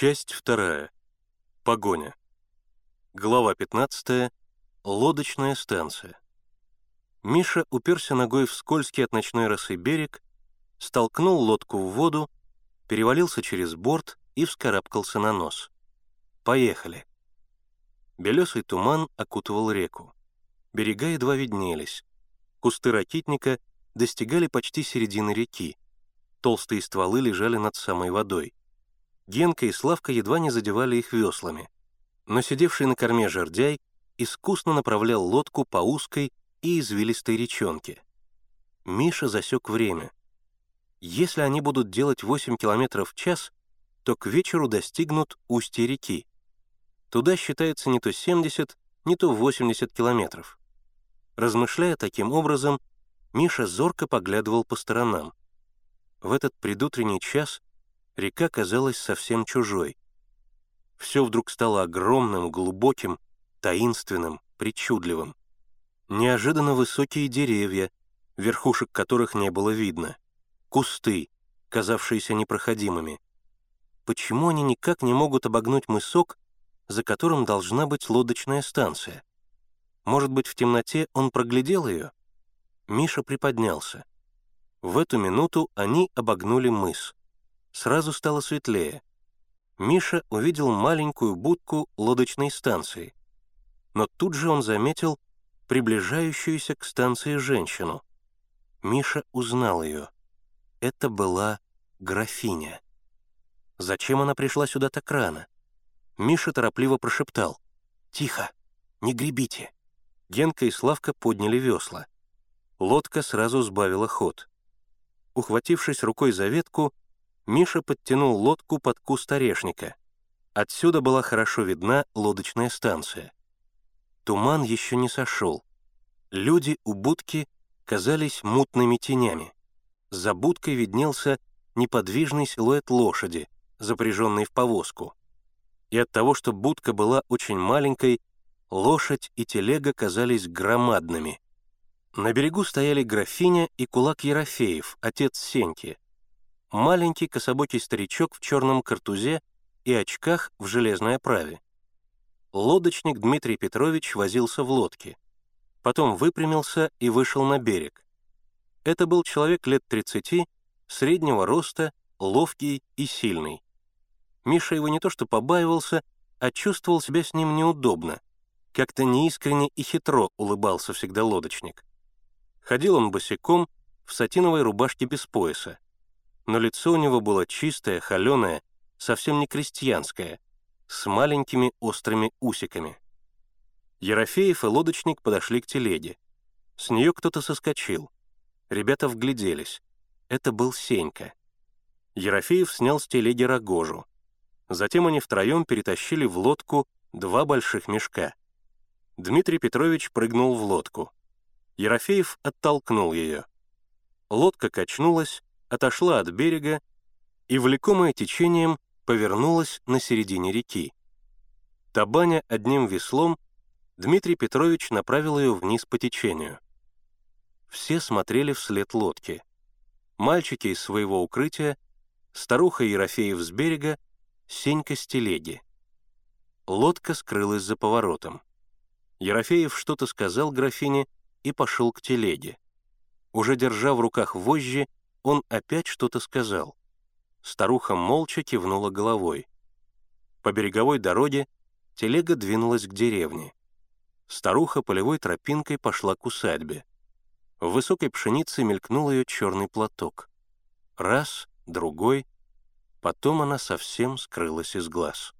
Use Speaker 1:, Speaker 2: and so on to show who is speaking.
Speaker 1: Часть вторая. Погоня. Глава 15. Лодочная станция. Миша уперся ногой в скользкий от ночной росы берег, столкнул лодку в воду, перевалился через борт и вскарабкался на нос. Поехали. Белесый туман окутывал реку. Берега едва виднелись. Кусты ракитника достигали почти середины реки. Толстые стволы лежали над самой водой. Генка и Славка едва не задевали их веслами. Но сидевший на корме жердяй искусно направлял лодку по узкой и извилистой речонке. Миша засек время. Если они будут делать 8 км в час, то к вечеру достигнут устья реки. Туда считается не то 70, не то 80 километров. Размышляя таким образом, Миша зорко поглядывал по сторонам. В этот предутренний час река казалась совсем чужой. Все вдруг стало огромным, глубоким, таинственным, причудливым. Неожиданно высокие деревья, верхушек которых не было видно, кусты, казавшиеся непроходимыми. Почему они никак не могут обогнуть мысок, за которым должна быть лодочная станция? Может быть, в темноте он проглядел ее? Миша приподнялся. В эту минуту они обогнули мыс. Сразу стало светлее. Миша увидел маленькую будку лодочной станции. Но тут же он заметил приближающуюся к станции женщину. Миша узнал ее. Это была графиня. Зачем она пришла сюда так рано? Миша торопливо прошептал. «Тихо, не гребите». Генка и Славка подняли весла. Лодка сразу сбавила ход. Ухватившись рукой за ветку, Миша подтянул лодку под куст орешника. Отсюда была хорошо видна лодочная станция. Туман еще не сошел. Люди у будки казались мутными тенями. За будкой виднелся неподвижный силуэт лошади, запряженной в повозку. И от того, что будка была очень маленькой, лошадь и телега казались громадными. На берегу стояли графиня и кулак Ерофеев, отец Сеньки. Маленький кособокий старичок в черном картузе и очках в железной оправе. Лодочник Дмитрий Петрович возился в лодке. Потом выпрямился и вышел на берег. Это был человек лет 30, среднего роста, ловкий и сильный. Миша его не то что побаивался, а чувствовал себя с ним неудобно, как-то неискренне и хитро улыбался всегда лодочник. Ходил он босиком, в сатиновой рубашке без пояса. Но лицо у него было чистое, холеное, совсем не крестьянское, с маленькими острыми усиками. Ерофеев и лодочник подошли к телеге. С нее кто-то соскочил. Ребята вгляделись. Это был Сенька. Ерофеев снял с телеги рогожу. Затем они втроем перетащили в лодку два больших мешка. Дмитрий Петрович прыгнул в лодку. Ерофеев оттолкнул ее. Лодка качнулась, отошла от берега и, влекомая течением, повернулась на середине реки. Табаня одним веслом, Дмитрий Петрович направил ее вниз по течению. Все смотрели вслед лодки. Мальчики из своего укрытия, старуха Ерофеев с берега, Сенька с телеги. Лодка скрылась за поворотом. Ерофеев что-то сказал графине и пошел к телеге. Уже держа в руках вожжи, он опять что-то сказал. Старуха молча кивнула головой. По береговой дороге телега двинулась к деревне. Старуха полевой тропинкой пошла к усадьбе. В высокой пшенице мелькнул ее черный платок. Раз, другой, потом она совсем скрылась из глаз.